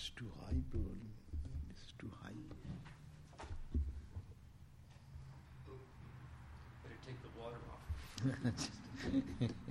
It's too high, probably. It's too high. Better take the water off.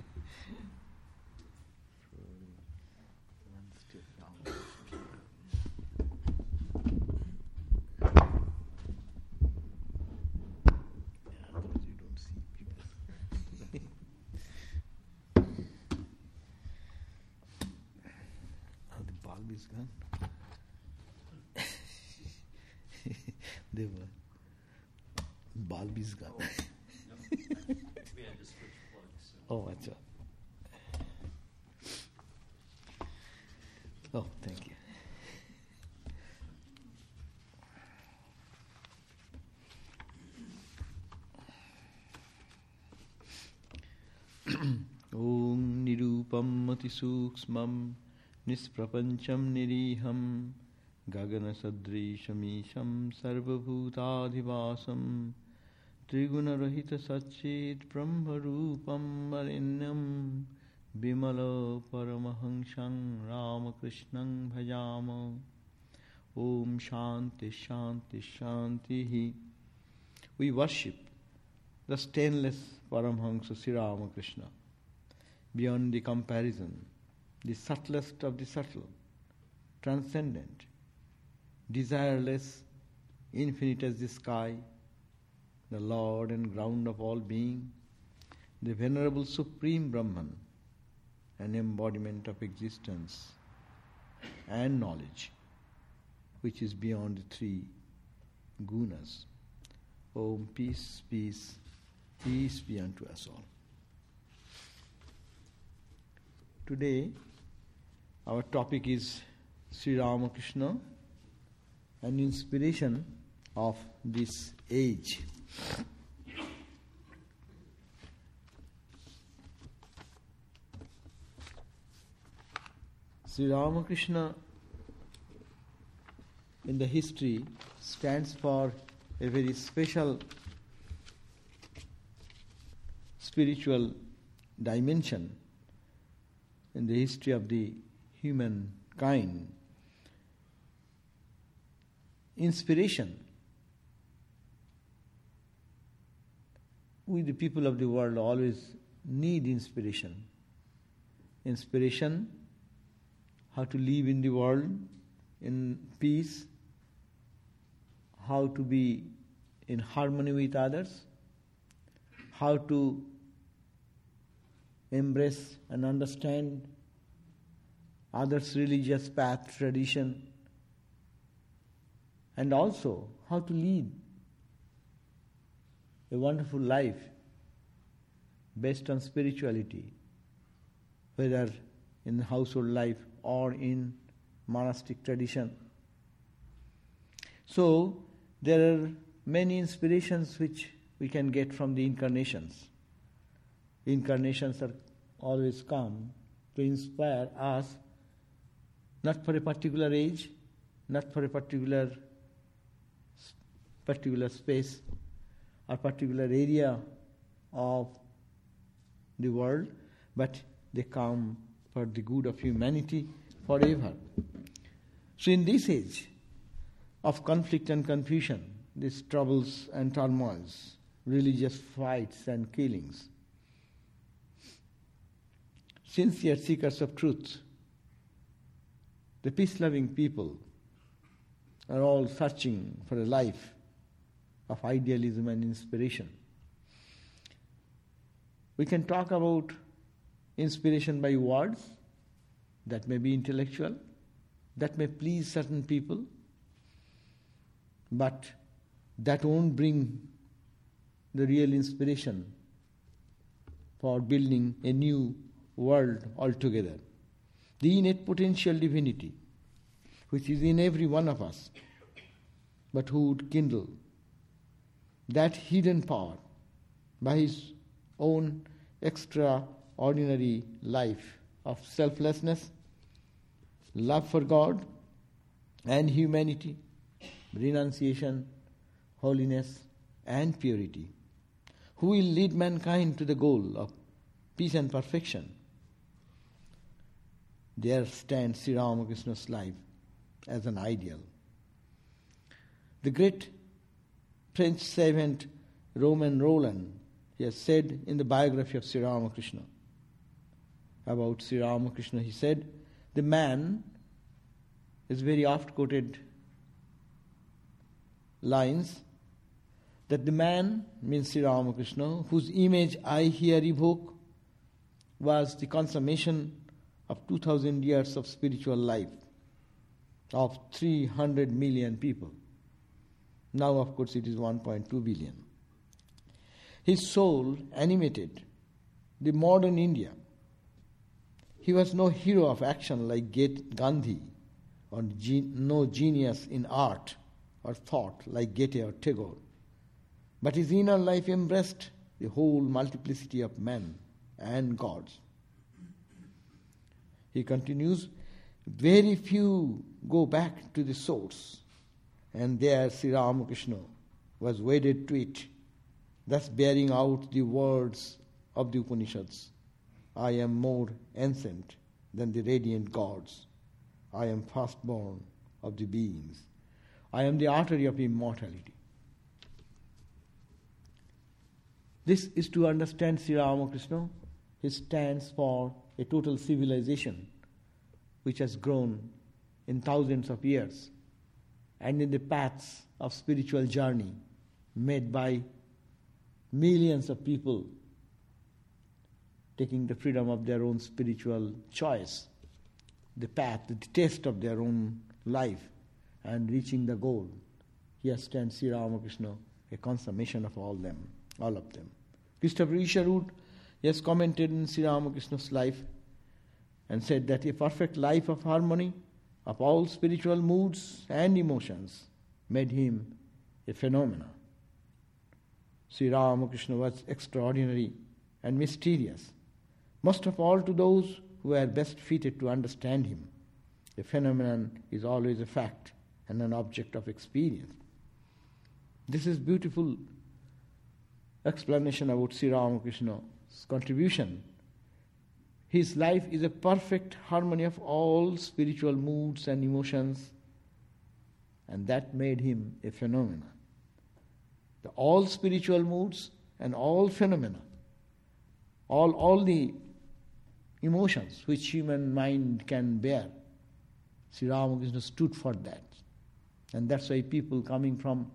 बीस का oh, अच्छा Oh, thank you. ॐ निरूपम् अतिसूक्ष्मं निष्प्रपञ्चं निरीहं गगनसदृशमीशं सर्वभूताधिवासम् त्रिगुणरहित सच्चित ब्रह्म रूपम वरेण्यम विमल परमहंसं रामकृष्णं भजाम। ओम शांति शांति शांति ही। We worship the stainless Paramahamsa Shri Ramakrishna. Beyond the comparison the subtlest of the subtle transcendent desireless infinite as the sky the Lord and ground of all being, the venerable Supreme Brahman, an embodiment of existence and knowledge, which is beyond the three gunas. Om, peace, peace, peace be unto us all. Today, our topic is Sri Ramakrishna, an inspiration of this age. Sri Ramakrishna in the history stands for a very special spiritual dimension in the history of the humankind. Inspiration. We, the people of the world, always need inspiration. Inspiration, how to live in the world in peace, how to be in harmony with others, how to embrace and understand others' religious path, tradition, and also how to lead a wonderful life based on spirituality, whether in household life or in monastic tradition. So, there are many inspirations which we can get from the incarnations. Incarnations are always come to inspire us not for a particular age, not for a particular particular space or particular area of the world, but they come for the good of humanity forever. So in this age of conflict and confusion, these troubles and turmoils, religious fights and killings, sincere seekers of truth, the peace loving people are all searching for a life of idealism and inspiration. We can talk about inspiration by words, that may be intellectual, that may please certain people, but that won't bring the real inspiration for building a new world altogether. The innate potential divinity, which is in every one of us, but who would kindle that hidden power by his own extraordinary life of selflessness, love for God and humanity, renunciation, holiness, and purity, who will lead mankind to the goal of peace and perfection. There stands Sri Ramakrishna's life as an ideal. The great French savant Romain Rolland. he has said in the biography of Sri Ramakrishna about Sri Ramakrishna, he said, the man is very oft quoted lines that the man means Sri Ramakrishna, whose image I here evoke, was the consummation of 2000 years of spiritual life of 300 million people. Now, of course, it is 1.2 billion. His soul animated the modern India. He was no hero of action like Gandhi, or no genius in art or thought like Goethe or Tagore. But his inner life embraced the whole multiplicity of men and gods. He continues, very few go back to the source, and there Sri Ramakrishna was wedded to it, thus bearing out the words of the Upanishads I am more ancient than the radiant gods. I am firstborn of the beings. I am the artery of immortality. This is to understand Sri Ramakrishna. He stands for a total civilization which has grown in thousands of years and in the paths of spiritual journey made by millions of people taking the freedom of their own spiritual choice, the path, the taste of their own life, and reaching the goal. Here stands Sri Ramakrishna, a consummation of all them, all of them. Christopher Isherwood has commented in Sri Ramakrishna's life and said that a perfect life of harmony of all spiritual moods and emotions made him a phenomenon. Sri Ramakrishna was extraordinary and mysterious, most of all to those who are best fitted to understand him. A phenomenon is always a fact and an object of experience. This is beautiful explanation about Sri Ramakrishna's contribution. His life is a perfect harmony of all spiritual moods and emotions, and that made him a phenomenon. The all spiritual moods and all phenomena, all, all the emotions which human mind can bear, Sri Ramakrishna stood for that. And that's why people coming from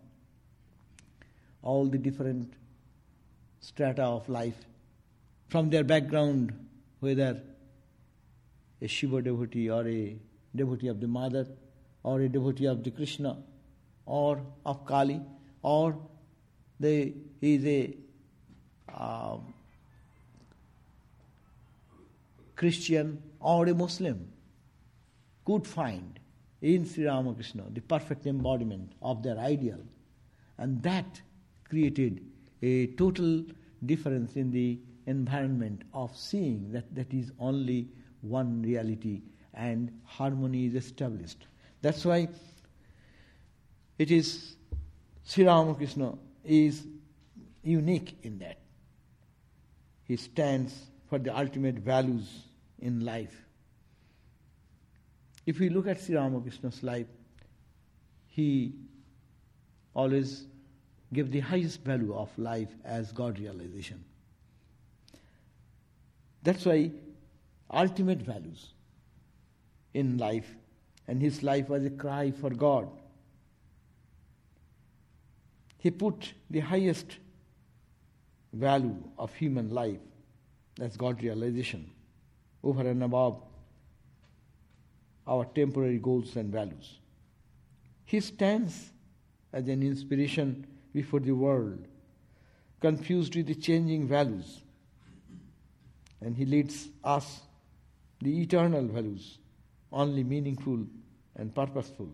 all the different strata of life, from their background, whether a Shiva devotee or a devotee of the Mother, or a devotee of the Krishna, or of Kali, or they, he is a um, Christian or a Muslim, could find in Sri Ramakrishna the perfect embodiment of their ideal. And that created a total difference in the environment of seeing that that is only one reality and harmony is established. That's why it is Sri Ramakrishna is unique in that. He stands for the ultimate values in life. If we look at Sri Ramakrishna's life, he always gave the highest value of life as God realization. That's why ultimate values in life, and his life was a cry for God. He put the highest value of human life, that's God realization, over and above our temporary goals and values. He stands as an inspiration before the world, confused with the changing values. And He leads us, the eternal values, only meaningful and purposeful,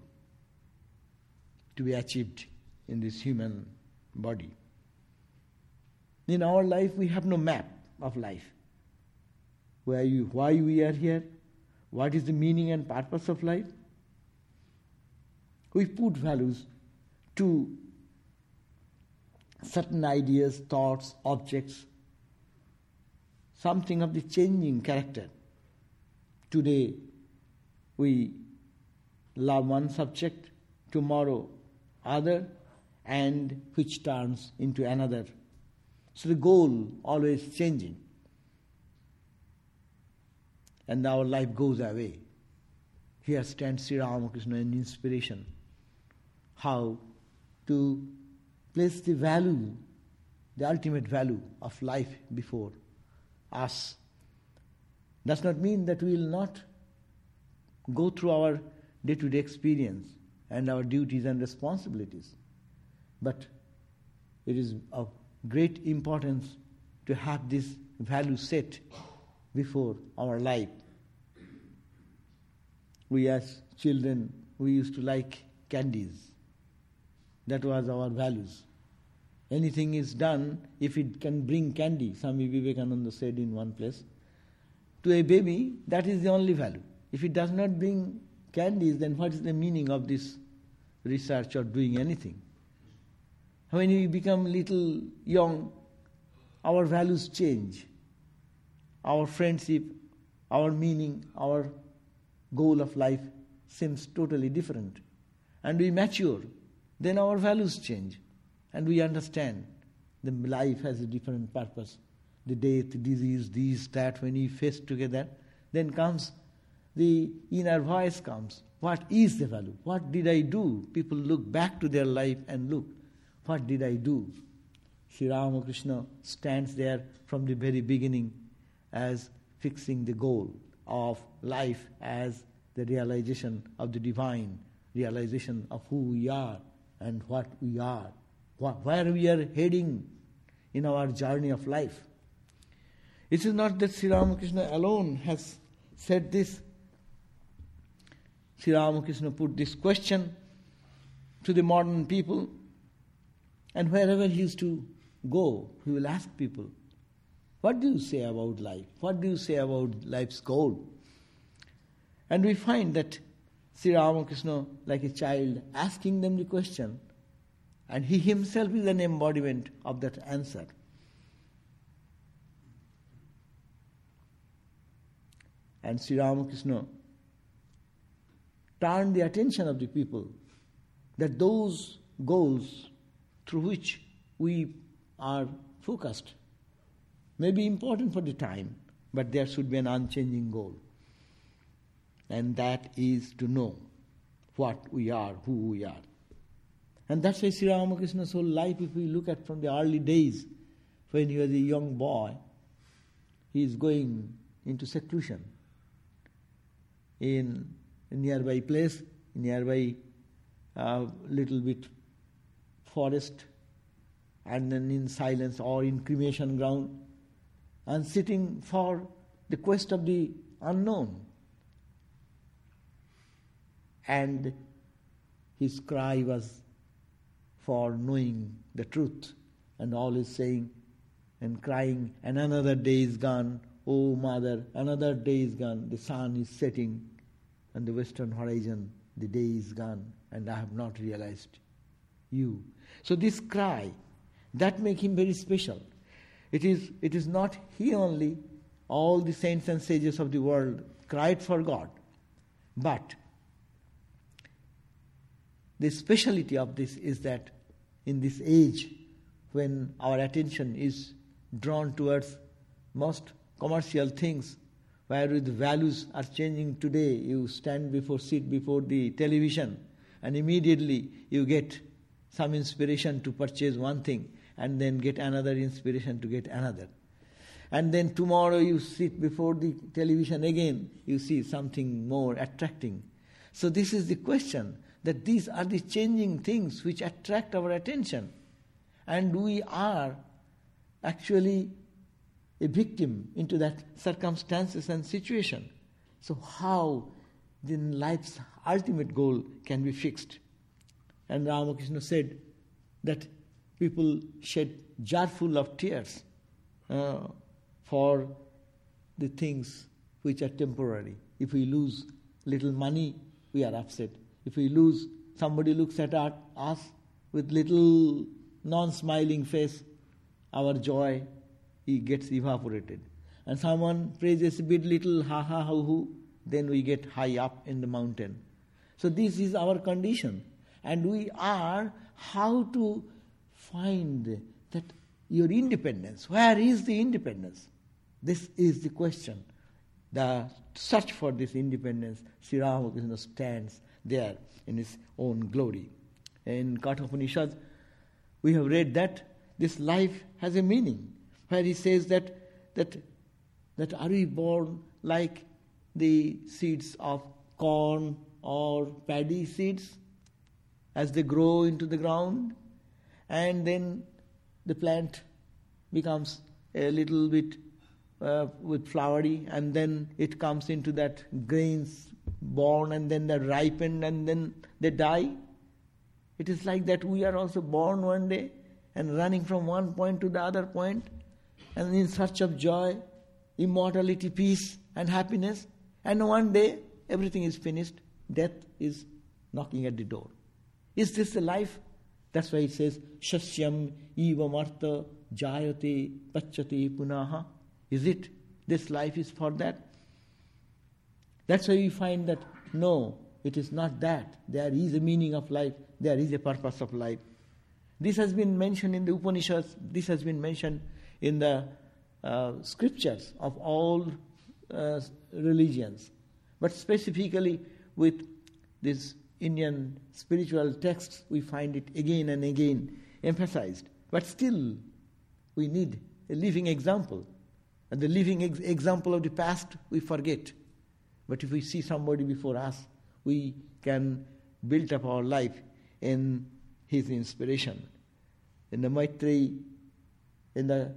to be achieved in this human body. In our life, we have no map of life. Where you, why we are here, what is the meaning and purpose of life. We put values to certain ideas, thoughts, objects, something of the changing character. Today, we love one subject, tomorrow other, and which turns into another. So the goal always changing. And our life goes away. Here stands Sri Ramakrishna in inspiration. How to place the value, the ultimate value of life before us. Does not mean that we will not go through our day to day experience and our duties and responsibilities. But it is of great importance to have this value set before our life. We, as children, we used to like candies. That was our values. Anything is done if it can bring candy, Swami Vivekananda said in one place. To a baby, that is the only value. If it does not bring candies, then what is the meaning of this research or doing anything? When we become little young, our values change. Our friendship, our meaning, our goal of life seems totally different. And we mature, then our values change. And we understand the life has a different purpose. The death, disease, these, that, when we face together, then comes the inner voice comes. What is the value? What did I do? People look back to their life and look, what did I do? Sri Ramakrishna stands there from the very beginning as fixing the goal of life as the realization of the divine, realization of who we are and what we are, where we are heading in our journey of life. It is not that Sri Ramakrishna alone has said this, Sri Ramakrishna put this question to the modern people, and wherever he used to go, he will ask people, What do you say about life? What do you say about life's goal? And we find that Sri Ramakrishna, like a child, asking them the question, and he himself is an embodiment of that answer. And Sri Ramakrishna turned the attention of the people that those goals through which we are focused may be important for the time, but there should be an unchanging goal. And that is to know what we are, who we are. And that's why Sri Ramakrishna's whole life, if we look at from the early days, when he was a young boy, he is going into seclusion in a nearby place, nearby uh, little bit forest, and then in silence or in cremation ground, and sitting for the quest of the unknown. And his cry was for knowing the truth, and all is saying and crying, and another day is gone, oh mother, another day is gone, the sun is setting, on the western horizon, the day is gone, and I have not realized you. So this cry, that make him very special. It is, it is not he only, all the saints and sages of the world cried for God, but the speciality of this is that in this age when our attention is drawn towards most commercial things where the values are changing today. You stand before, sit before the television, and immediately you get some inspiration to purchase one thing, and then get another inspiration to get another. And then tomorrow you sit before the television again, you see something more attracting. So, this is the question that these are the changing things which attract our attention. And we are actually a victim into that circumstances and situation. So how then life's ultimate goal can be fixed? And Ramakrishna said that people shed jar full of tears uh, for the things which are temporary. If we lose little money, we are upset. If we lose, somebody looks at us with little non-smiling face, our joy he gets evaporated. And someone praises a bit little ha ha hoo hoo, then we get high up in the mountain. So this is our condition. And we are how to find that your independence. Where is the independence? This is the question. The search for this independence, Sri Ramakrishna stands there in his own glory. In Kathopanishad, we have read that this life has a meaning, where he says that, that, that are we born like the seeds of corn or paddy seeds as they grow into the ground, and then the plant becomes a little bit uh, with flowery, and then it comes into that grains born, and then they ripen, and then they die. It is like that we are also born one day and running from one point to the other point, and in search of joy, immortality, peace, and happiness. And one day everything is finished, death is knocking at the door. Is this the life? That's why it says, Shasyam eva marta jayate pachate punaha. Is it? This life is for that? That's why we find that no, it is not that. There is a meaning of life, there is a purpose of life. This has been mentioned in the Upanishads, this has been mentioned in the uh, scriptures of all uh, religions. But specifically with this Indian spiritual texts, we find it again and again emphasized. But still, we need a living example. And the living ex- example of the past, we forget. But if we see somebody before us, we can build up our life in his inspiration. In the Maitreyi, in the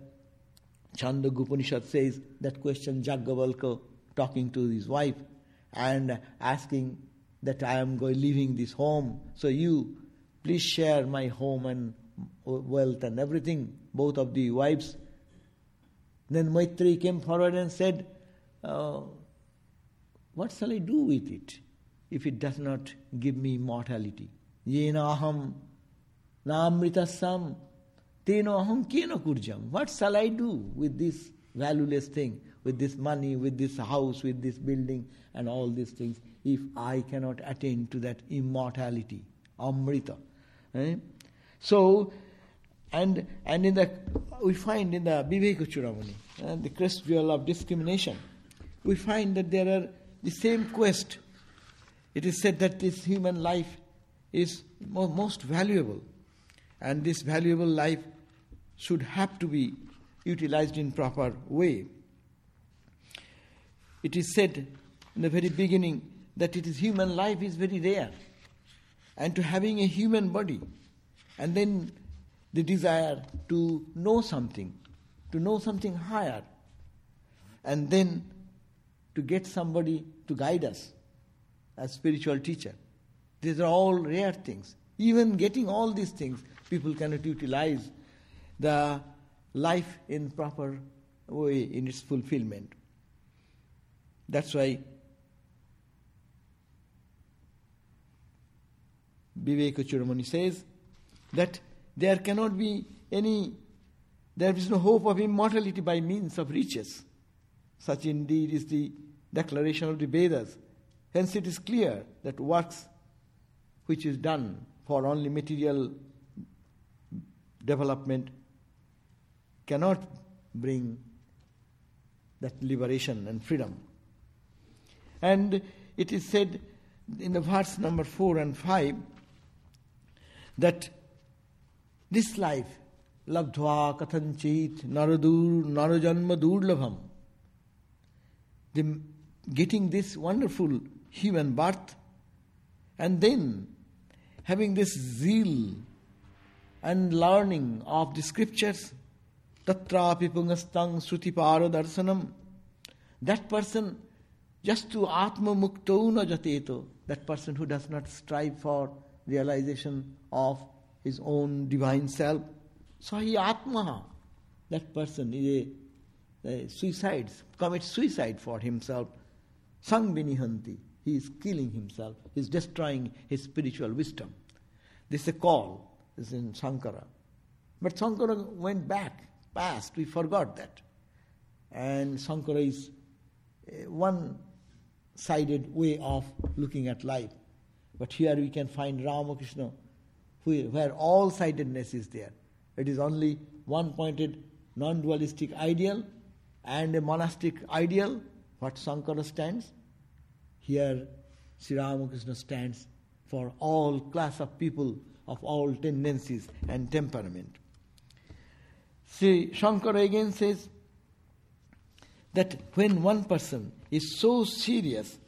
Chandogya says that question Yajnavalkya talking to his wife and asking that I am going leaving this home. So you please share my home and wealth and everything, both of the wives. Then Maitreyi came forward and said, uh, What shall I do with it if it does not give me immortality? Yena aham namritasam teno aham kena kurjam. What shall I do with this valueless thing, with this money, with this house, with this building, and all these things, if I cannot attain to that immortality, amrita? Eh? So, and and in the we find in the Viveka Chudamani, uh, the crest jewel of discrimination, we find that there are the same quest. It is said that this human life is mo- most valuable, and this valuable life should have to be utilized in proper way. It is said in the very beginning that it is human life is very rare, and to having a human body, and then the desire to know something, to know something higher, and then to get somebody to guide us as spiritual teacher. These are all rare things. Even getting all these things, people cannot utilize the life in proper way in its fulfillment. That's why Viveka Chudamani says that there cannot be any, there is no hope of immortality by means of riches. Such indeed is the declaration of the Vedas. Hence it is clear that works which is done for only material development cannot bring that liberation and freedom. And it is said in the verse number 4 and 5 that this life, labdhva kathanchit naradur narajanma durlabham, the, getting this wonderful human birth and then having this zeal and learning of the scriptures, tatrapi pungastang srutipara darsanam, that person just to atma mukto na jateto, that person who does not strive for realization of his own divine self, so he atma, that person is a, a suicide, commits suicide for himself, sang binihanti, he is killing himself, he is destroying his spiritual wisdom. This is a call, this is in Sankara. But Shankara went back, past, we forgot that. And Shankara is one sided way of looking at life. But here we can find Ramakrishna, where all sidedness is there. It is only one pointed, non dualistic ideal and a monastic ideal, what Sankara stands. Here, Sri Ramakrishna stands for all class of people of all tendencies and temperament. Sri Shankara again says that when one person is so serious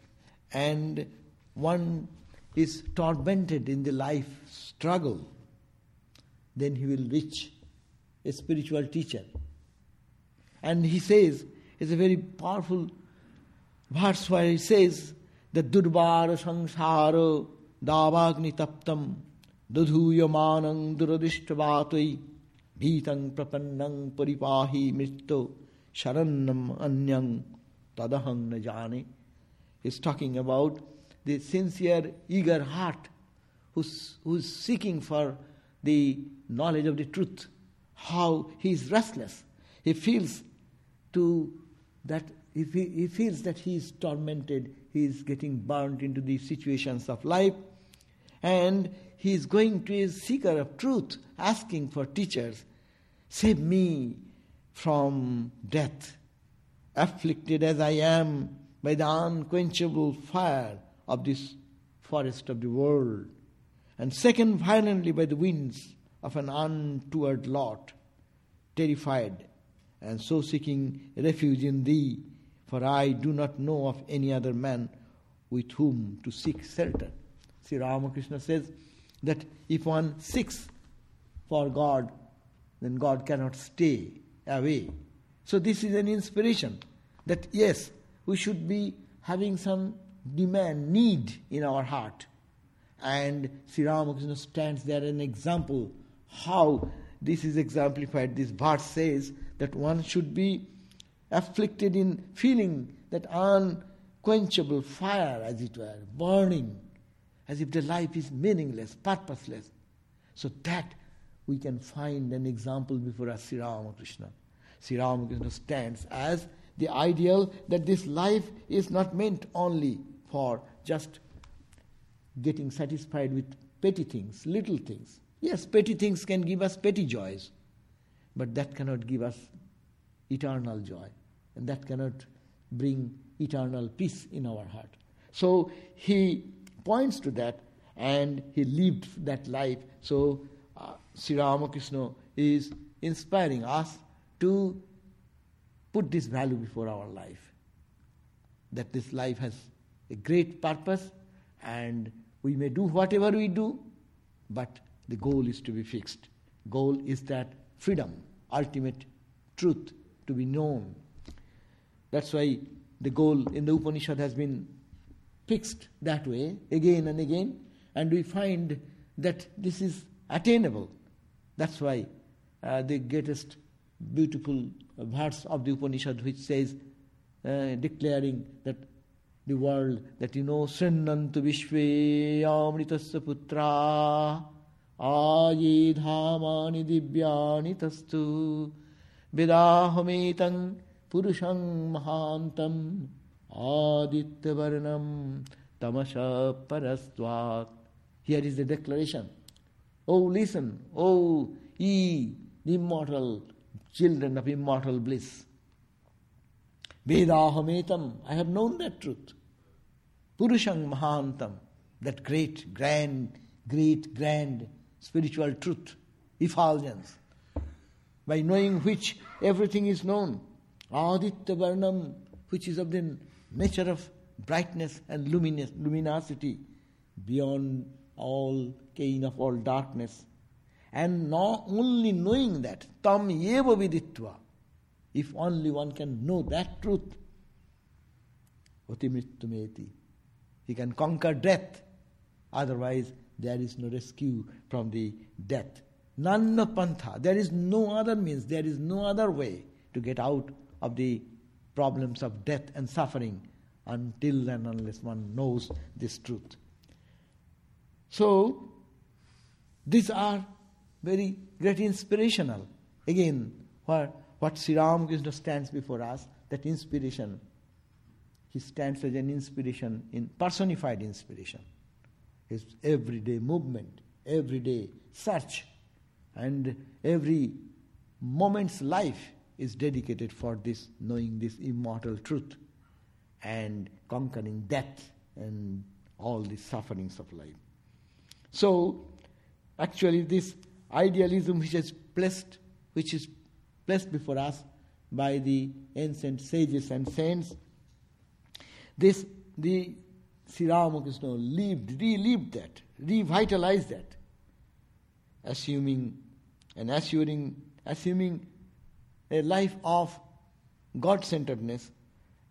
and one is tormented in the life struggle, then he will reach a spiritual teacher. And he says, it's a very powerful verse where he says, the durbar samsara davagni taptam dudhuyamanang duradishtavatoi bhitang prapannang paripahi mritto sharannam anyang tadahang najani. He's talking about the sincere, eager heart who's, who's seeking for the knowledge of the truth, how he is restless. He feels to that if he, he feels that he is tormented, he is getting burnt into the situations of life, and he is going to a seeker of truth, asking for teachers, save me from death, afflicted as I am by the unquenchable fire of this forest of the world, and second violently by the winds of an untoward lot, terrified, and so seeking refuge in thee, for I do not know of any other man with whom to seek shelter. Sri Ramakrishna says that if one seeks for God, then God cannot stay away. So, this is an inspiration that yes, we should be having some demand, need in our heart. And Sri Ramakrishna stands there an example how this is exemplified. This verse says that one should be afflicted in feeling that unquenchable fire, as it were, burning, as if the life is meaningless, purposeless. So that we can find an example before us, Sri Ramakrishna. Sri Ramakrishna stands as the ideal that this life is not meant only for just getting satisfied with petty things, little things. Yes, petty things can give us petty joys, but that cannot give us eternal joy, and that cannot bring eternal peace in our heart. So he points to that, and he lived that life. So uh, Sri Ramakrishna is inspiring us to put this value before our life. That this life has a great purpose and we may do whatever we do, but the goal is to be fixed. Goal is that freedom, ultimate truth to be known. That's why the goal in the Upanishad has been fixed that way again and again, and we find that this is attainable. That's why uh, the greatest beautiful verse of the Upanishad which says, uh, declaring that the world, that you know, Srinnantu Vishve Amritasya Putra Aye Dhamani Divyani Tastu Purushang Mahantam Aditya Varnam Tamasha Parastvat. Here is the declaration. Oh, listen, oh, ye, immortal children of immortal bliss. Vedahametam, I have known that truth. Purushang Mahantam, that great, grand, great, grand spiritual truth, effulgence, by knowing which everything is known. Aditya Varnam, which is of the nature of brightness and luminous, luminosity, beyond all gain of all darkness. And not only knowing that, tam yeva viditva, if only one can know that truth, otimritumeti, he can conquer death. Otherwise, there is no rescue from the death. Nanna pantha, there is no other means, there is no other way to get out of the problems of death and suffering until and unless one knows this truth. So, these are very great inspirational. Again, what, what Sri Ramakrishna stands before us, that inspiration, he stands as an inspiration, in personified inspiration. his everyday movement, everyday search, and every moment's life is dedicated for this, knowing this immortal truth and conquering death and all the sufferings of life. So, actually, this idealism which is placed, which is placed before us by the ancient sages and saints, this the Sri Ramakrishna lived, relived that, revitalized that, assuming and assuring, assuming a life of God centeredness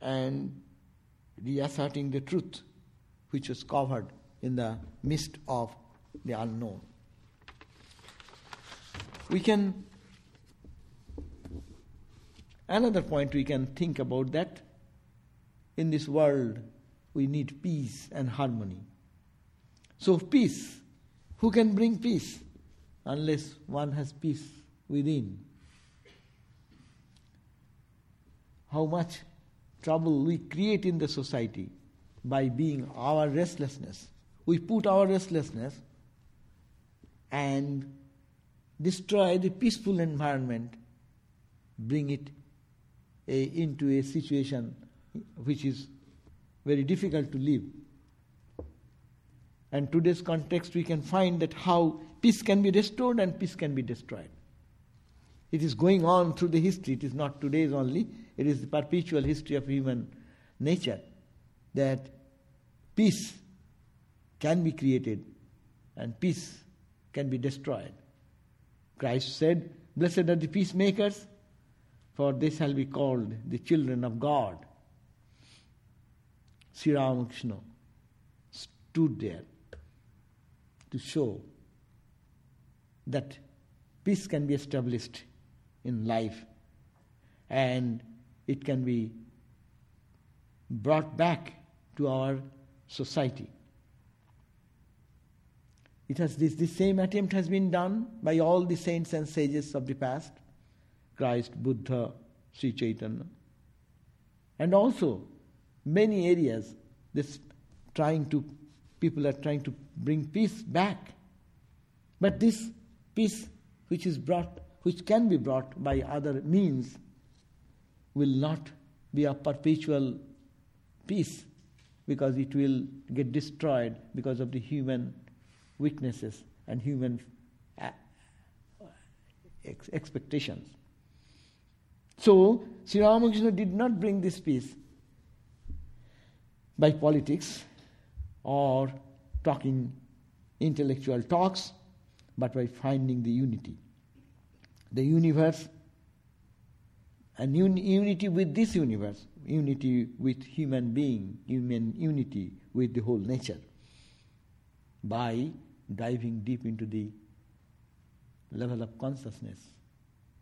and reasserting the truth which was covered in the mist of the unknown. We can, another point we can think about that in this world we need peace and harmony. So, peace, who can bring peace unless one has peace within? How much trouble we create in the society by being our restlessness. We put our restlessness and destroy the peaceful environment, bring it a, into a situation which is very difficult to live. And today's context, we can find that how peace can be restored and peace can be destroyed. It is going on through the history. It is not today's only. It is the perpetual history of human nature that peace can be created and peace can be destroyed. Christ said, Blessed are the peacemakers, for they shall be called the children of God. Sri Ramakrishna stood there to show that peace can be established in life and it can be brought back to our society. It has this, this same attempt has been done by all the saints and sages of the past, Christ, Buddha, Sri Chaitanya, and also many areas. This trying to people are trying to bring peace back, but this peace which is brought, which can be brought by other means, will not be a perpetual peace because it will get destroyed because of the human weaknesses and human uh, expectations. So, Sri Ramakrishna did not bring this peace by politics or talking intellectual talks, but by finding the unity. The universe and un- unity with this universe, unity with human being, human unity with the whole nature, by diving deep into the level of consciousness,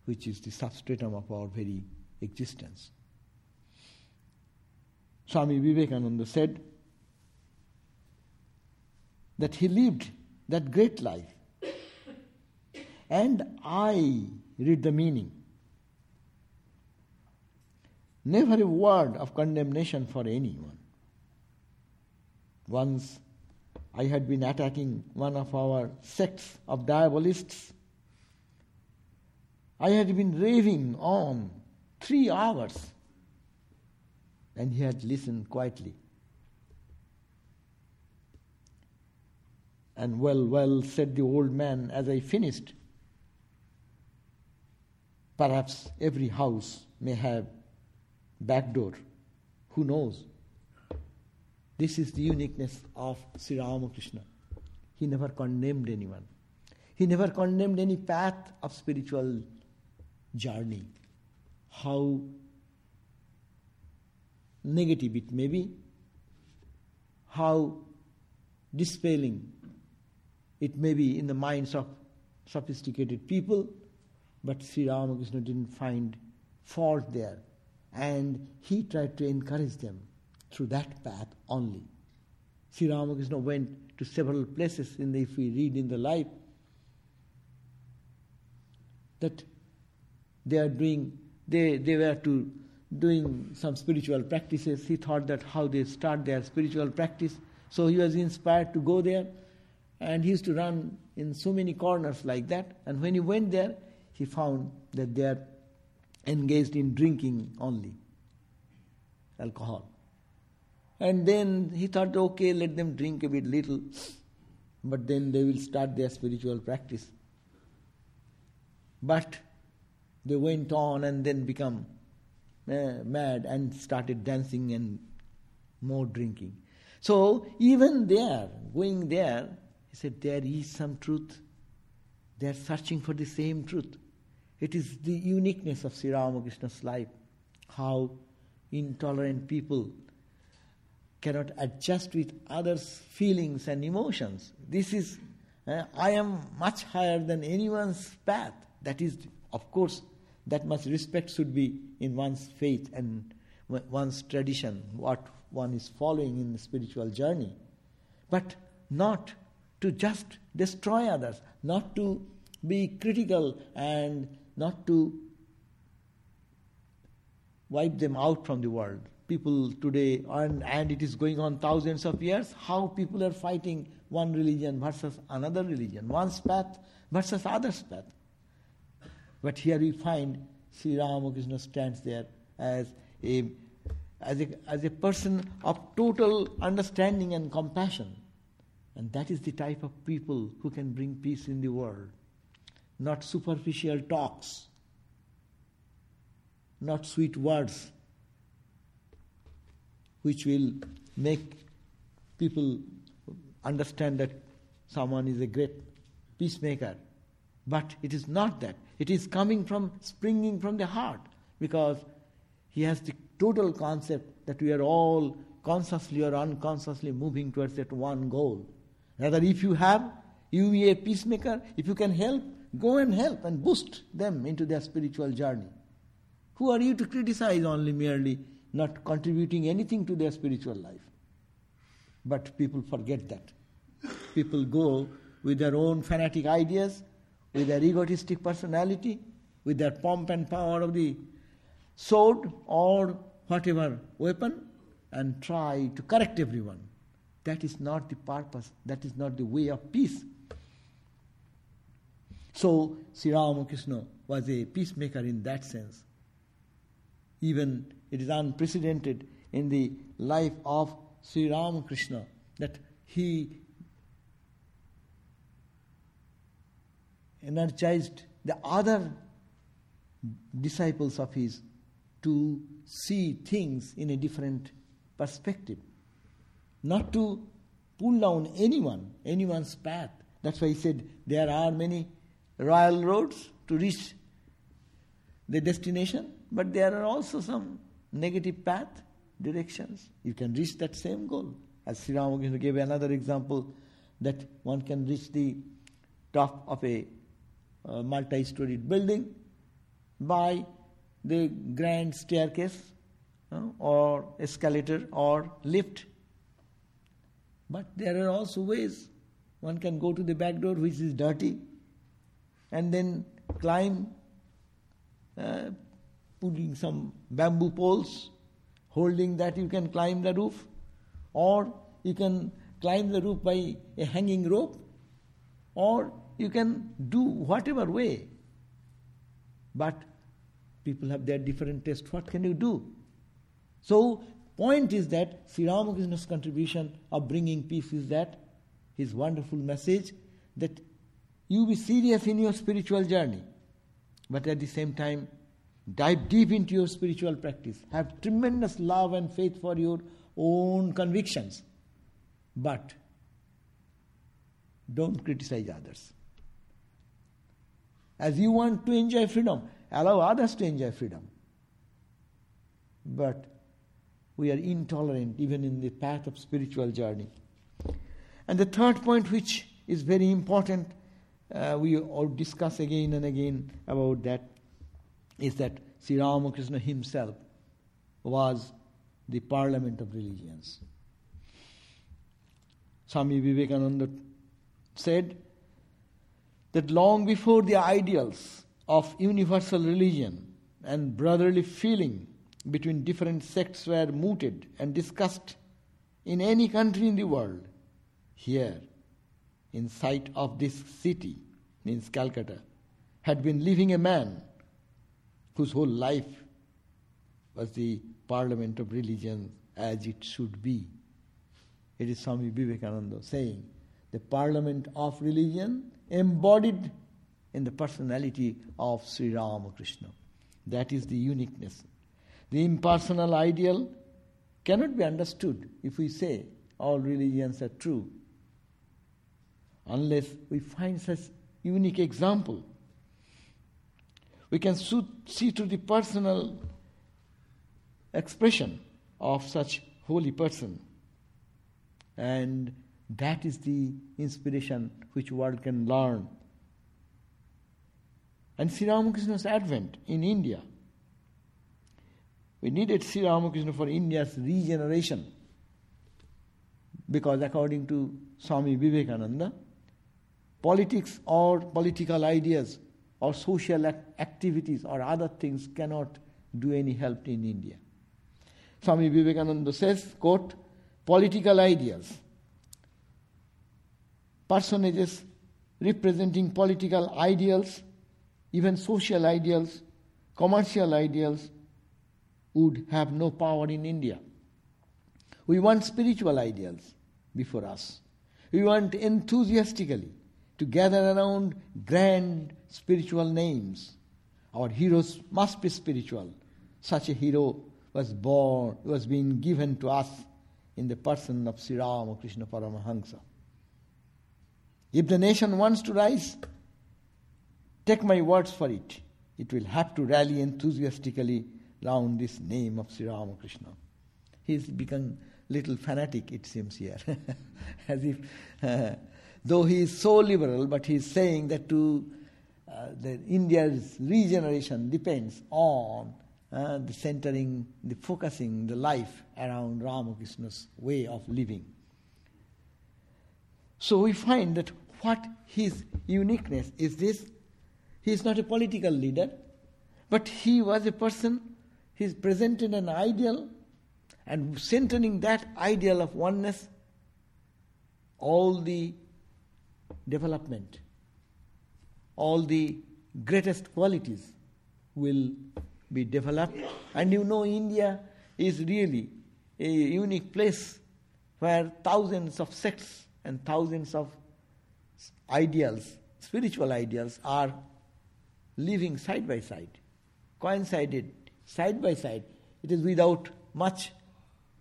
which is the substratum of our very existence. Swami Vivekananda said that he lived that great life, and I read the meaning. Never a word of condemnation for anyone. Once I had been attacking one of our sects of diabolists. I had been raving on three hours, and he had listened quietly. And well, well, said the old man as I finished. Perhaps every house may have back door. Who knows? This is the uniqueness of Sri Ramakrishna. He never condemned anyone. He never condemned any path of spiritual journey. How negative it may be, how dispelling it may be in the minds of sophisticated people, but Sri Ramakrishna didn't find fault there. And he tried to encourage them through that path only. Sri Ramakrishna went to several places in the, if we read in the life, that they are doing, they, they were to doing some spiritual practices. He thought that how they start their spiritual practice. So he was inspired to go there And he used to run in so many corners like that. And when he went there, he found that they are engaged in drinking only alcohol. And then he thought, okay, let them drink a bit little, but then they will start their spiritual practice. But they went on and then become uh, mad and started dancing and more drinking. So even there, going there, he said, there is some truth. They are searching for the same truth. It is the uniqueness of Sri Ramakrishna's life, how intolerant people cannot adjust with others' feelings and emotions. This is, uh, I am much higher than anyone's path. That is, of course, that much respect should be in one's faith and one's tradition, what one is following in the spiritual journey. But not to just destroy others, not to be critical and not to wipe them out from the world people today, and, and it is going on thousands of years, how people are fighting one religion versus another religion, one's path versus other's path. But here we find Sri Ramakrishna stands there as a, as a, as a person of total understanding and compassion. And that is the type of people who can bring peace in the world. Not superficial talks, not sweet words, which will make people understand that someone is a great peacemaker. But it is not that. It is coming from, springing from the heart, because he has the total concept that we are all consciously or unconsciously moving towards that one goal. Rather, if you have, you be a peacemaker, if you can help, go and help and boost them into their spiritual journey. Who are you to criticize only merely not contributing anything to their spiritual life. But people forget that. People go with their own fanatic ideas, with their egotistic personality, with their pomp and power of the sword or whatever weapon, and try to correct everyone. That is not the purpose, that is not the way of peace. So, Sri Ramakrishna was a peacemaker in that sense. Even it is unprecedented in the life of Sri Ramakrishna that he energized the other disciples of his to see things in a different perspective. Not to pull down anyone, anyone's path. That's why he said there are many royal roads to reach the destination, but there are also some negative path, directions, you can reach that same goal. As Sri Ramakrishna gave another example that one can reach the top of a uh, multi-storied building by the grand staircase uh, or escalator or lift. But there are also ways. One can go to the back door which is dirty and then climb uh, putting some bamboo poles, holding that you can climb the roof, or you can climb the roof by a hanging rope, or you can do whatever way. But people have their different taste. What can you do? So, point is that Sri Ramakrishna's contribution of bringing peace is that his wonderful message that you be serious in your spiritual journey, but at the same time Dive deep into your spiritual practice. Have tremendous love and faith for your own convictions. But don't criticize others. As you want to enjoy freedom, allow others to enjoy freedom. But we are intolerant even in the path of spiritual journey. And the third point, which is very important, uh, we all discuss again and again about that is that Sri Ramakrishna himself was the parliament of religions. Swami Vivekananda said that long before the ideals of universal religion and brotherly feeling between different sects were mooted and discussed in any country in the world, here in sight of this city, means Calcutta, had been living a man whose whole life was the parliament of religion as it should be. It is Swami Vivekananda saying, the parliament of religion embodied in the personality of Sri Ramakrishna. That is the uniqueness. The impersonal ideal cannot be understood if we say all religions are true, unless we find such unique example. We can see through the personal expression of such holy person. And that is the inspiration which world can learn. And Sri Ramakrishna's advent in India. We needed Sri Ramakrishna for India's regeneration. Because according to Swami Vivekananda, politics or political ideas or social activities or other things cannot do any help in India. Swami Vivekananda says, quote, political ideas, personages representing political ideals, even social ideals, commercial ideals, would have no power in India. We want spiritual ideals before us. We want enthusiastically to gather around grand spiritual names. Our heroes must be spiritual. Such a hero was born, was being given to us in the person of Sri Ramakrishna Paramahansa. If the nation wants to rise, take my words for it. It will have to rally enthusiastically round this name of Sri Ramakrishna. He He's become little fanatic, it seems here, as if, uh, though he is so liberal, but he is saying that to uh, the India's regeneration depends on uh, the centering, the focusing the life around Ramakrishna's way of living. So we find that what his uniqueness is this he is not a political leader, but he was a person, he presented an ideal, and centering that ideal of oneness, all the development, all the greatest qualities will be developed. And you know, India is really a unique place where thousands of sects and thousands of ideals, spiritual ideals, are living side by side, coincided, side by side. It is without much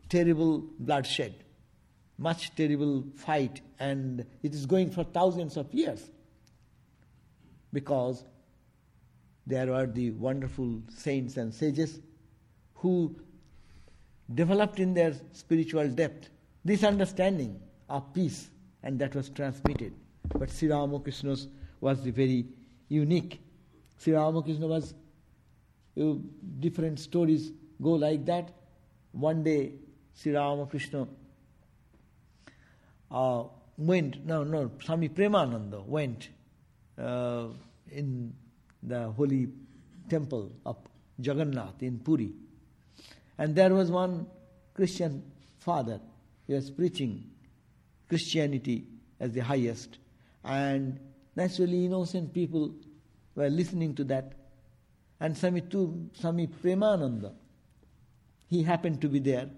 terrible bloodshed, much terrible fight, and it is going for thousands of years because there are the wonderful saints and sages who developed in their spiritual depth this understanding of peace, and that was transmitted. But Sri Ramakrishna was the very unique. Sri Ramakrishna was, uh, different stories go like that. One day, Sri Ramakrishna uh, went, no, no, Swami Premananda went uh, in the holy temple of Jagannath in Puri. And there was one Christian father. He was preaching Christianity as the highest. And naturally, innocent people were listening to that. And Swami, Swami Premananda, he happened to be there.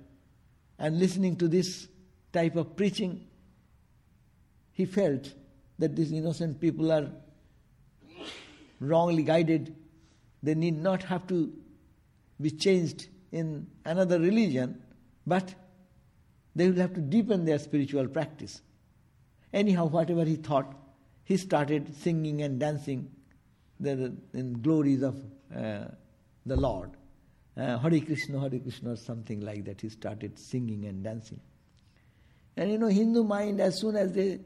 And listening to this type of preaching, he felt that these innocent people are wrongly guided, they need not have to be changed in another religion, but they will have to deepen their spiritual practice. Anyhow, whatever he thought, he started singing and dancing the, in glories of uh, the Lord. Uh, Hare Krishna, Hare Krishna, or something like that. He started singing and dancing. And you know, Hindu mind, as soon as they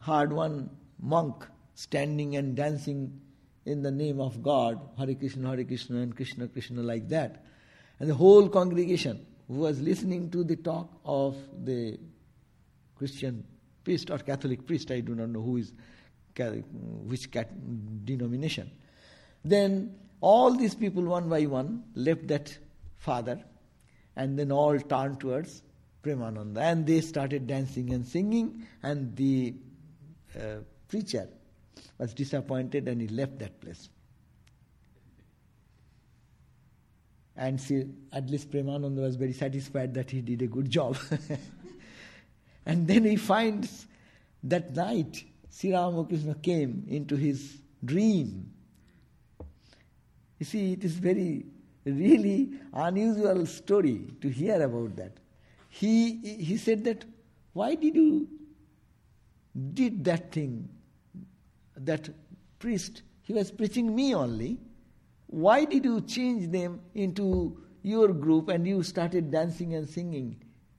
heard one monk standing and dancing in the name of God, Hare Krishna, Hare Krishna, and Krishna, Krishna, like that. And the whole congregation who was listening to the talk of the Christian priest or Catholic priest, I do not know who is which denomination. Then all these people, one by one, left that father and then all turned towards Premananda. And they started dancing and singing, and the uh, preacher was disappointed and he left that place. And see, at least Premananda was very satisfied that he did a good job. and then he finds that night Sri Ramakrishna came into his dream. You see, it is very, really unusual story to hear about that. He, he said that, why did you did that thing? That priest, he was preaching me only. Why did you change them into your group and you started dancing and singing?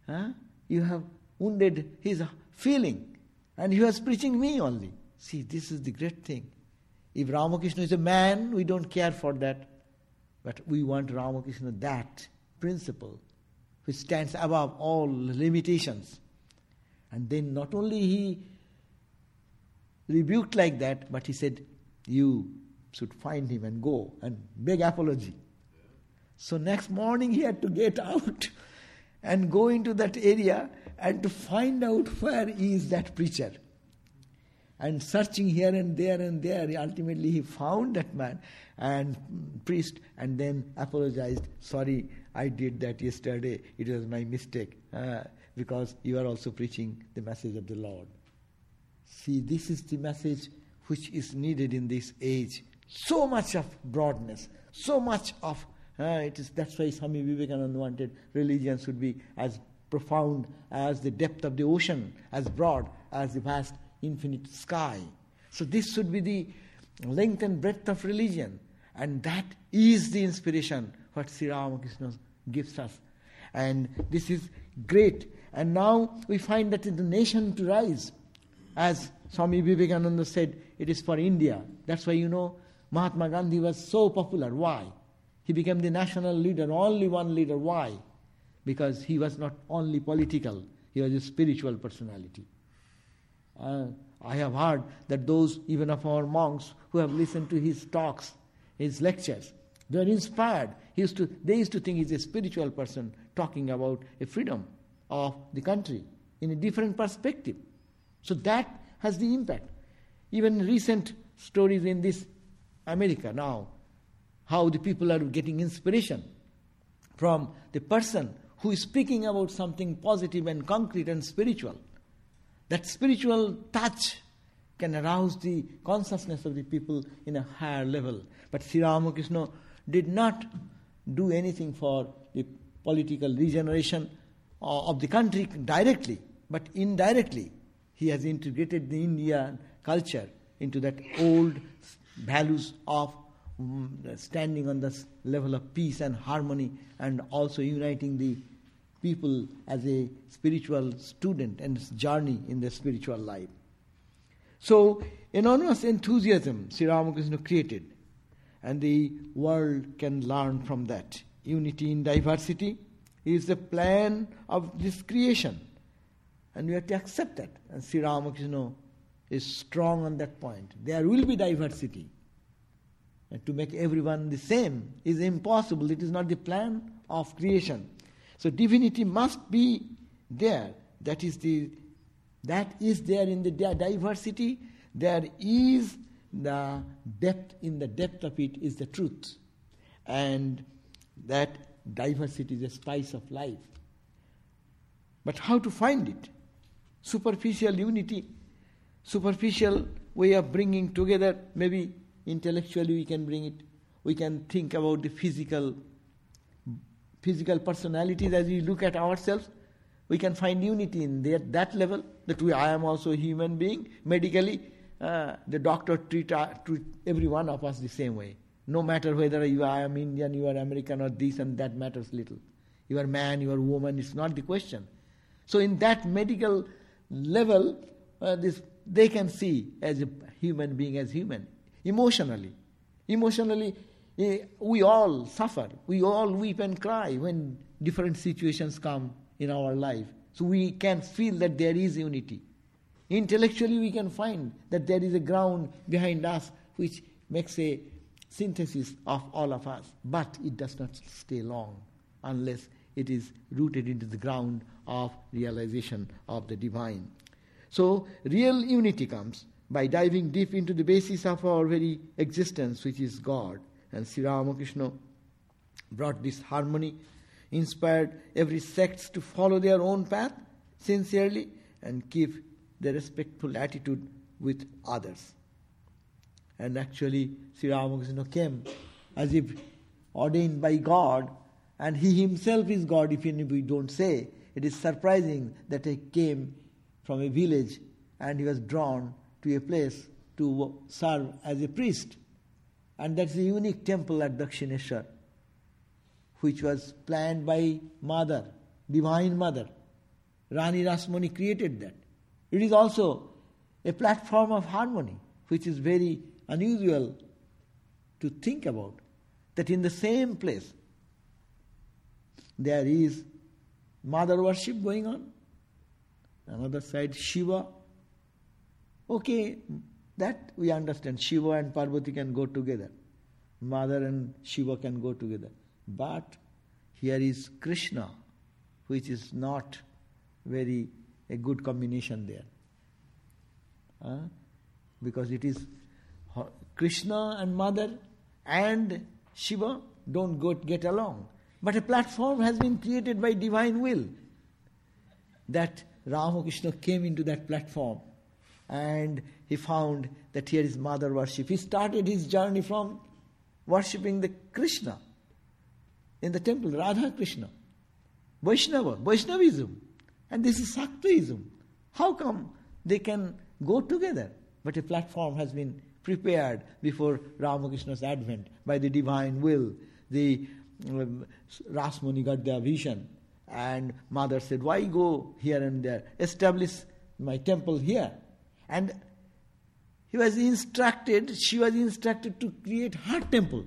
Huh? You have wounded his feeling. And he was preaching me only. See, this is the great thing. If Ramakrishna is a man, we don't care for that. But we want Ramakrishna that principle which stands above all limitations. And then not only he rebuked like that, but he said, You should find him and go and beg apology. So next morning he had to get out and go into that area and to find out where is that preacher. And searching here and there and there, ultimately he found that man and priest and then apologized. Sorry, I did that yesterday. It was my mistake uh, because you are also preaching the message of the Lord. See, this is the message which is needed in this age. So much of broadness, so much of uh, it is. That's why Swami Vivekananda wanted religion should be as profound as the depth of the ocean, as broad as the vast infinite sky. So this should be the length and breadth of religion, and that is the inspiration what Sri Ramakrishna gives us. And this is great. And now we find that in the nation to rise, as Swami Vivekananda said, it is for India. That's why you know Mahatma Gandhi was so popular. Why? He became the national leader, only one leader. Why? Because he was not only political, he was a spiritual personality. Uh, I have heard that those, even of our monks, who have listened to his talks, his lectures, they are inspired. He used to, they used to think he's a spiritual person talking about a freedom of the country in a different perspective. So that has the impact. Even recent stories in this America now, how the people are getting inspiration from the person who is speaking about something positive and concrete and spiritual. That spiritual touch can arouse the consciousness of the people in a higher level. But Sri Ramakrishna did not do anything for the political regeneration uh, of the country directly, but indirectly. He has integrated the Indian culture into that old values of Mm, standing on the level of peace and harmony and also uniting the people as a spiritual student and journey in their spiritual life. So, enormous enthusiasm Sri Ramakrishna created, and the world can learn from that. Unity in diversity is the plan of this creation, and we have to accept that. And Sri Ramakrishna is strong on that point. There will be diversity. To make everyone the same is impossible. It is not the plan of creation. So divinity must be there. That is the that is there in the diversity. There is the depth in the depth of it is the truth. And that diversity is a spice of life. But how to find it? Superficial unity, superficial way of bringing together, maybe intellectually we can bring it. We can think about the physical physical personalities as we look at ourselves, we can find unity in that, that level that we, I am also a human being. Medically, uh, the doctor treat, uh, treat every one of us the same way. No matter whether you I am Indian, you are American, or this and that matters little. You are man, you are woman, it's not the question. So in that medical level, uh, this, they can see as a human being as human. Emotionally. Emotionally, Eh, we all suffer. We all weep and cry when different situations come in our life. So we can feel that there is unity. Intellectually, we can find that there is a ground behind us which makes a synthesis of all of us. But it does not stay long unless it is rooted into the ground of realization of the divine. So, real unity comes by diving deep into the basis of our very existence, which is God. And Sri Ramakrishna brought this harmony, inspired every sect to follow their own path sincerely and keep the respectful attitude with others. And actually, Sri Ramakrishna came as if ordained by God, and he himself is God, if we don't say. It is surprising that he came from a village and he was drawn to a place to serve as a priest. And that's the unique temple at Dakshineshwar, which was planned by Mother, Divine Mother. Rani Rasmani created that. It is also a platform of harmony, which is very unusual to think about. That in the same place there is mother worship going on, another side Shiva. Okay, that we understand. Shiva and Parvati can go together. Mother and Shiva can go together. But here is Krishna, which is not very a good combination there. Uh, because it is Krishna and Mother and Shiva don't go, get along. But a platform has been created by divine will. That Ramakrishna came into that platform and he found that here is mother worship. He started his journey from worshipping the Krishna in the temple, Radha Krishna. Vaishnava, Vaishnavism. And this is Shaktism. How come they can go together? But a platform has been prepared before Ramakrishna's advent by the divine will. The um, Rasmani got their vision, and mother said, Why go here and there? Establish my temple here. And he was instructed, she was instructed to create her temple.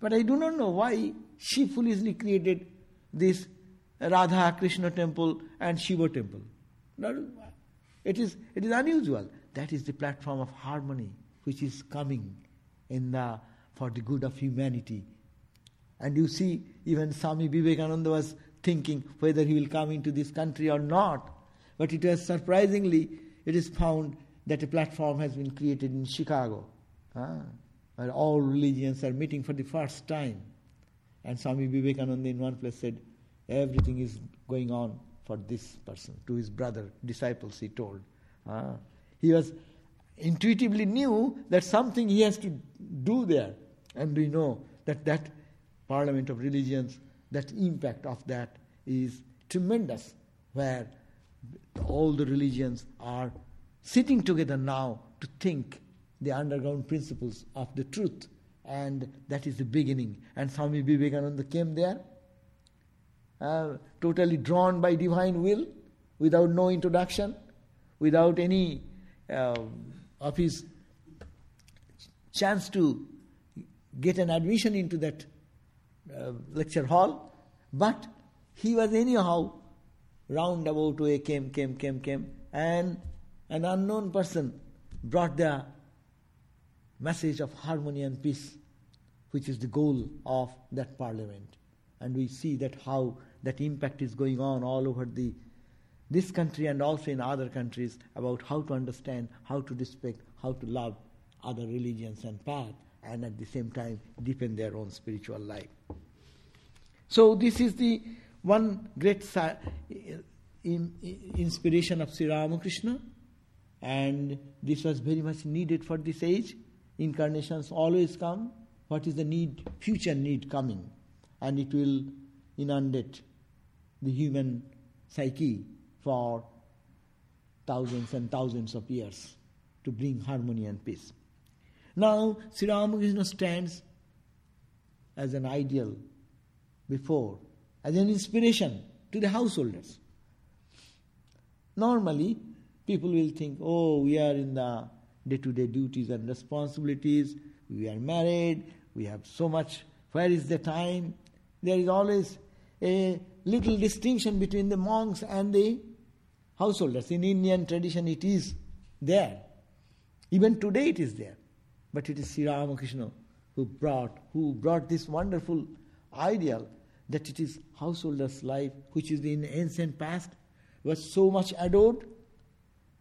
But I do not know why she foolishly created this Radha Krishna temple and Shiva temple. It is, it is unusual. That is the platform of harmony which is coming in the, for the good of humanity. And you see, even Swami Vivekananda was thinking whether he will come into this country or not. But it was surprisingly, it is found that a platform has been created in Chicago, ah, where all religions are meeting for the first time. And Swami Vivekananda in one place said, everything is going on for this person, to his brother, disciples, he told. Ah, he was intuitively knew that something he has to do there. And we know that that parliament of religions, that impact of that is tremendous, where all the religions are sitting together now to think the underground principles of the truth. And that is the beginning. And Swami Vivekananda came there, uh, totally drawn by divine will, without no introduction, without any uh, of his chance to get an admission into that uh, lecture hall, but he was anyhow roundabout way came, came, came, came, and an unknown person brought the message of harmony and peace, which is the goal of that parliament. And we see that how that impact is going on all over the this country and also in other countries about how to understand, how to respect, how to love other religions and path, and at the same time deepen their own spiritual life. So this is the one great inspiration of Sri Ramakrishna, and this was very much needed for this age. Incarnations always come. What is the need, future need coming? And it will inundate the human psyche for thousands and thousands of years to bring harmony and peace. Now, Sri Ramakrishna stands as an ideal before, as an inspiration to the householders. Normally, people will think, oh, we are in the day to day duties and responsibilities, we are married, we have so much, where is the time? There is always a little distinction between the monks and the householders. In Indian tradition, it is there. Even today, it is there. But it is Sri Ramakrishna who brought, who brought this wonderful ideal that it is householder's life, which is in ancient past, was so much adored,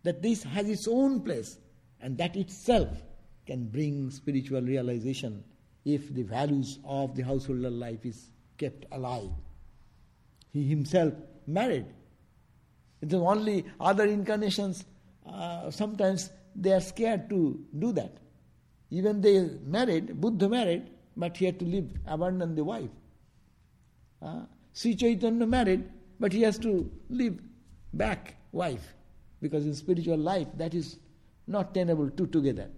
that this has its own place, and that itself can bring spiritual realization if the values of the householder life is kept alive. He himself married. It is only other incarnations, uh, sometimes they are scared to do that. Even they married, Buddha married, but he had to live, abandon the wife. Uh, Sri Chaitanya married, but he has to leave back wife, because in spiritual life that is not tenable two together.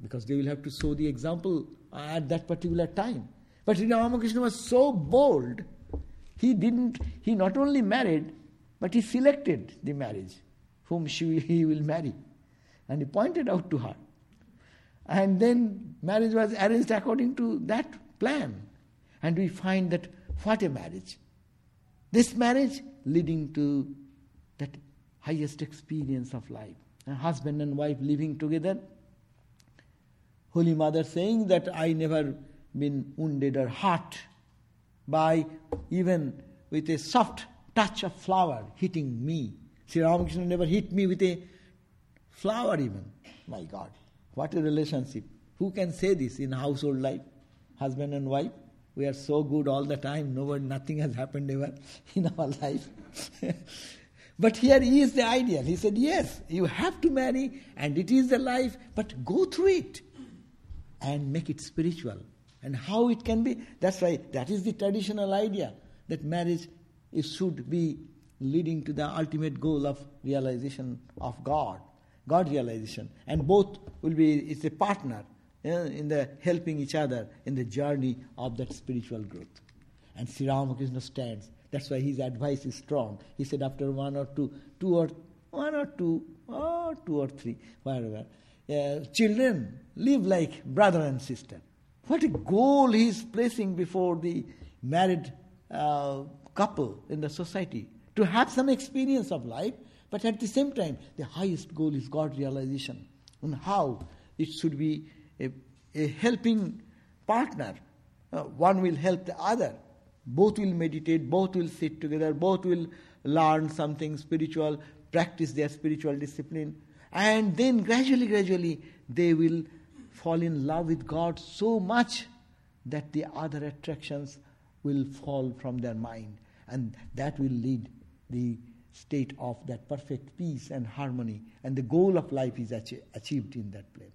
Because they will have to show the example at that particular time. But Sri Ramakrishna was so bold, he didn't, he not only married, but he selected the marriage, whom she, he will marry. And he pointed out to her. And then marriage was arranged according to that plan. And we find that what a marriage. This marriage leading to that highest experience of life. A husband and wife living together. Holy Mother saying that I never been wounded or hurt by even with a soft touch of flower hitting me. Sri Ramakrishna never hit me with a flower even. My God. What a relationship. Who can say this in household life? Husband and wife? We are so good all the time, nobody, nothing has happened ever in our life. but here he is the ideal. He said, Yes, you have to marry, and it is the life, but go through it and make it spiritual. And how it can be, that's why that is the traditional idea that marriage is, should be leading to the ultimate goal of realization of God. God realization. And both will be, it's a partner in the helping each other in the journey of that spiritual growth. And Sri Ramakrishna stands. That's why his advice is strong. He said after one or two, two or one or two, or two or three, whatever. Uh, children live like brother and sister. What a goal he is placing before the married uh, couple in the society to have some experience of life but at the same time, the highest goal is God realization and how it should be a, helping partner. Uh, one will help the other. Both will meditate, both will sit together, both will learn something spiritual, practice their spiritual discipline, and then gradually, gradually, they will fall in love with God so much that the other attractions will fall from their mind, and that will lead the state of that perfect peace and harmony, and the goal of life is achieved in that plane.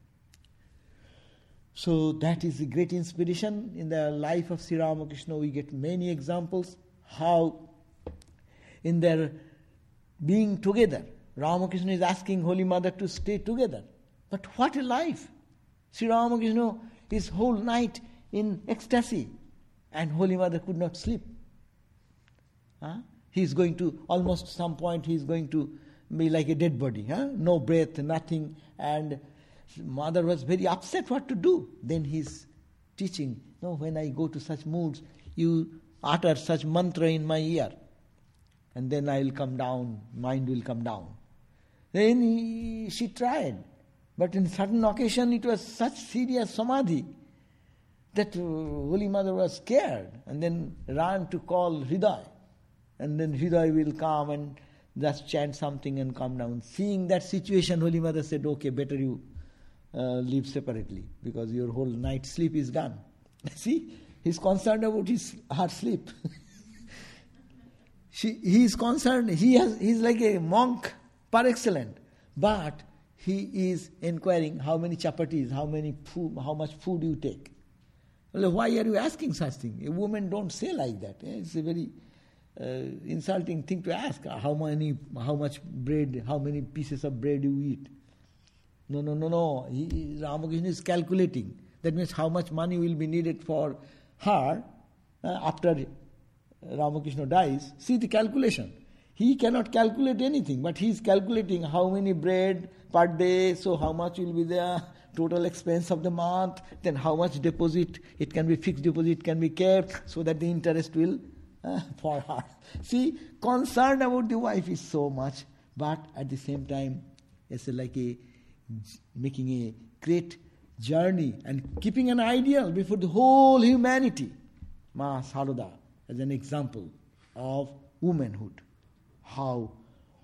So that is a great inspiration in the life of Sri Ramakrishna. We get many examples how in their being together, Ramakrishna is asking Holy Mother to stay together. But what a life! Sri Ramakrishna is whole night in ecstasy, and Holy Mother could not sleep. Huh? He is going to, almost some point, he is going to be like a dead body. Huh? No breath, nothing. And mother was very upset what to do. Then he's teaching, no, when I go to such moods, you utter such mantra in my ear. And then I will come down, mind will come down. Then he, she tried. But in certain occasion it was such serious samadhi that uh, Holy Mother was scared and then ran to call Hriday and then Hriday will come and just chant something and come down. Seeing that situation, Holy Mother said, okay, better you live separately because your whole night sleep is gone. See, he's concerned about his her sleep. she, he is concerned, he has, he's like a monk par excellence, but he is inquiring how many chapatis, how many food, how much food you take. Well, why are you asking such thing? A woman don't say like that. It's a very uh, insulting thing to ask how many how much bread how many pieces of bread you eat no no no no. He, ramakrishna is calculating. That means how much money will be needed for her uh, after ramakrishna dies. See the calculation. He cannot calculate anything but he is calculating how many bread per day so how much will be there total expense of the month then how much deposit it can be fixed deposit can be kept so that the interest will for her. See, concern about the wife is so much, but at the same time, it's like a making a great journey and keeping an ideal before the whole humanity. Ma Sarada as an example of womanhood. How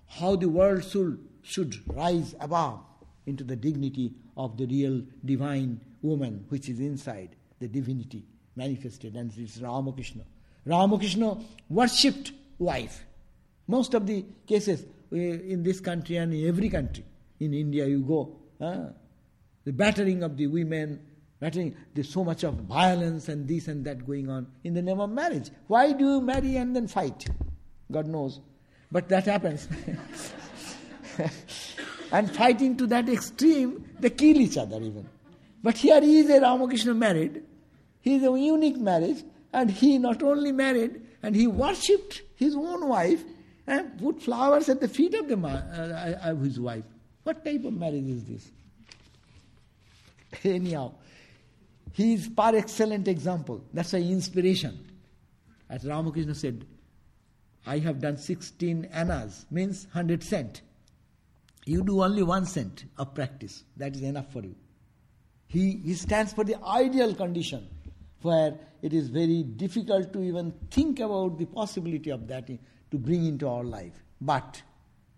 how the world should, should rise above into the dignity of the real divine woman which is inside, the divinity manifested, and it's Ramakrishna. Ramakrishna worshipped wife. Most of the cases eh, in this country and in every country, in India you go, uh, the battering of the women, battering, there's so much of violence and this and that going on in the name of marriage. Why do you marry and then fight? God knows. But that happens. and fighting to that extreme, they kill each other even. But here he is a Ramakrishna married, he is a unique marriage, and he not only married, and he worshipped his own wife and put flowers at the feet of, the, uh, of his wife. What type of marriage is this? Anyhow, he is par excellent example. That's why inspiration. As Ramakrishna said, I have done 16 annas, means 100 cent. You do only one cent of practice. That is enough for you. He, he stands for the ideal condition where it is very difficult to even think about the possibility of that to bring into our life. But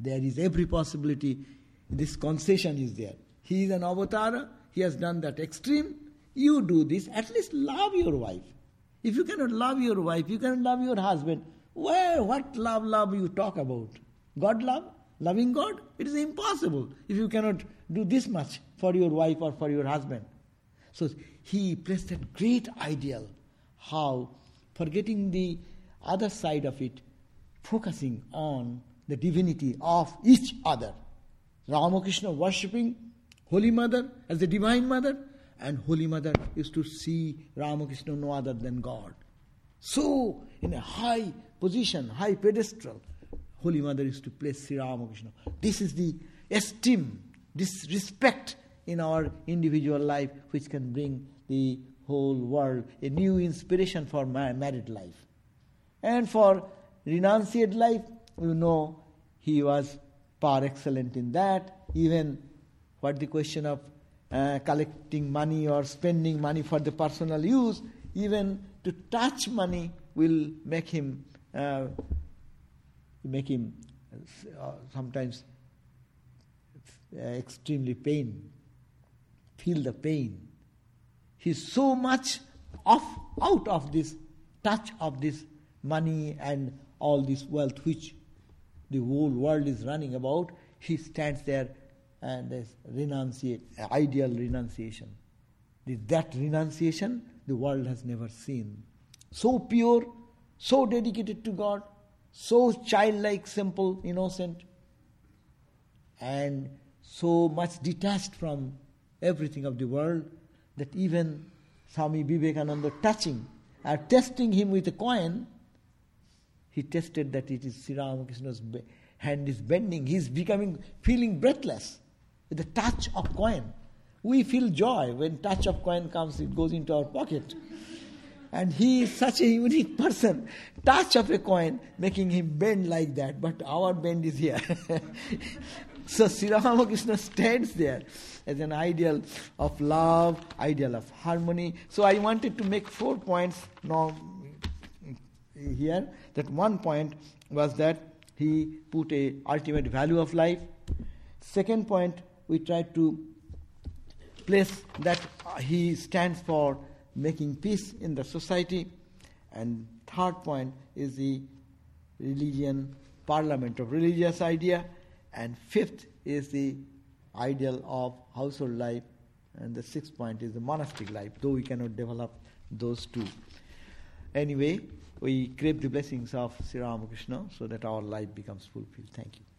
there is every possibility, this concession is there. He is an avatar, he has done that extreme. You do this, at least love your wife. If you cannot love your wife, you cannot love your husband, where, what love, love you talk about? God love? Loving God? It is impossible if you cannot do this much for your wife or for your husband. So he placed that great ideal how, forgetting the other side of it, focusing on the divinity of each other. Ramakrishna worshipping Holy Mother as the Divine Mother, and Holy Mother is to see Ramakrishna no other than God. So, in a high position, high pedestal, Holy Mother is to place Sri Ramakrishna. This is the esteem, this respect in our individual life which can bring the whole world a new inspiration for married life. And for renunciate life, you know, he was par excellent in that. Even what the question of uh, collecting money or spending money for the personal use, even to touch money will make him uh, make him uh, sometimes uh, extremely pain, feel the pain. He's so much off out of this touch of this money and all this wealth which the whole world is running about. He stands there and there's renunciate, ideal renunciation. That renunciation the world has never seen. So pure, so dedicated to God, so childlike, simple, innocent, and so much detached from everything of the world that even Swami Vivekananda touching or testing him with a coin, he tested that it is Sri Ramakrishna's hand is bending. He is becoming, feeling breathless with the touch of coin. We feel joy when touch of coin comes, it goes into our pocket. And he is such a unique person. Touch of a coin making him bend like that, but our bend is here. so Sri Ramakrishna stands there as an ideal of love, ideal of harmony. So I wanted to make four points now here. That one point was that he put a ultimate value of life. Second point, we tried to place that he stands for making peace in the society. And third point is the religion, parliament of religious idea. And fifth is the ideal of household life. And the sixth point is the monastic life, though we cannot develop those two. Anyway, we crave the blessings of Sri Ramakrishna so that our life becomes fulfilled. Thank you.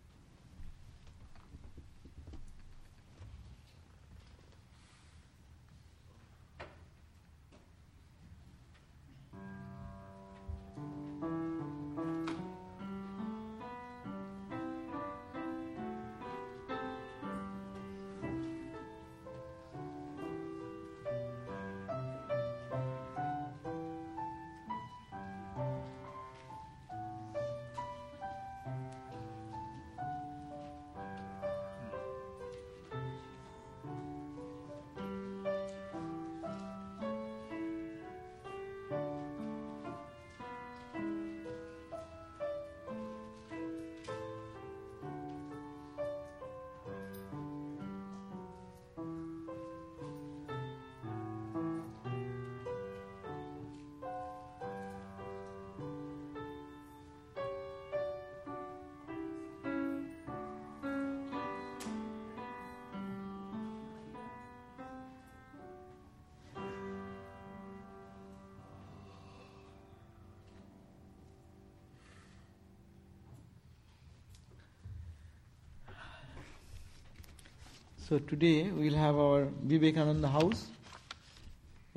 So today we'll have our Vivekananda house.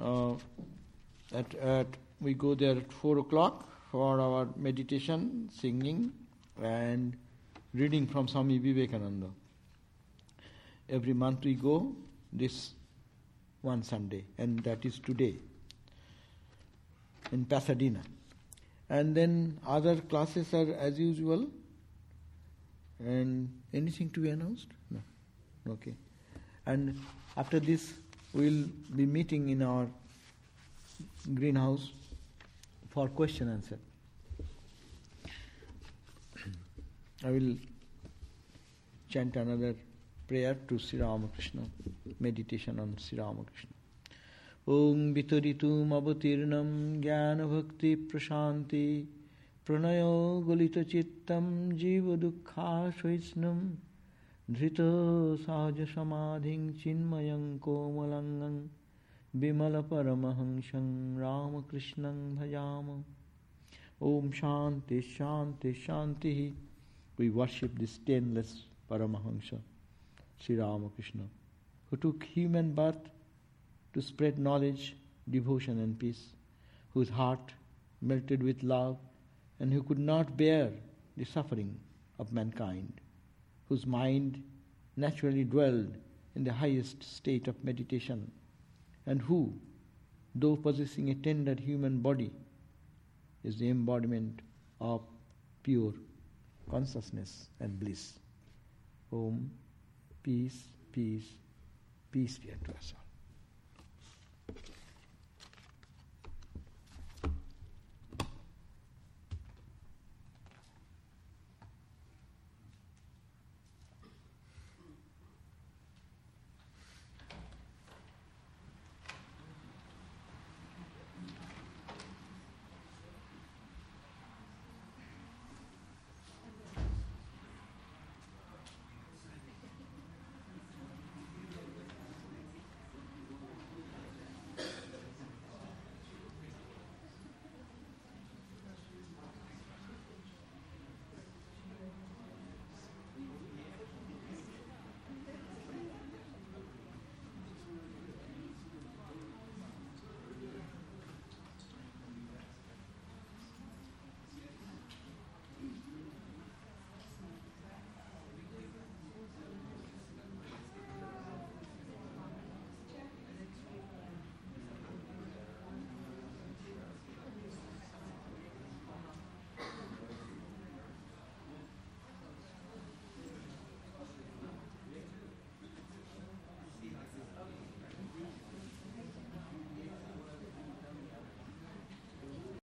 Uh, at, at we go there at four o'clock for our meditation, singing, and reading from Swami Vivekananda. Every month we go this one Sunday, and that is today in Pasadena. And then other classes are as usual. And anything to be announced? No. Okay. And after this, we'll be meeting in our greenhouse for question answer. I will chant another prayer to Sri Ramakrishna, meditation on Sri Ramakrishna. ॐ वितरितुमवतीर्णं ज्ञानभक्तिप्रशान्ति प्रणयो गलितचित्तं जीवदुःखाश्वैष्णं धृतसहजसमाधिं चिन्मयं कोमलङ्गं विमलपरमहंसं रामकृष्णं भजाम ॐ शान्ति शान्ति शान्तिः We worship this stainless Paramahansa, Sri Ramakrishna, who took human birth to spread knowledge, devotion, and peace, whose heart melted with love, and who could not bear the suffering of mankind, whose mind naturally dwelled in the highest state of meditation, and who, though possessing a tender human body, is the embodiment of pure consciousness and bliss. Om, peace, peace, peace be unto us all.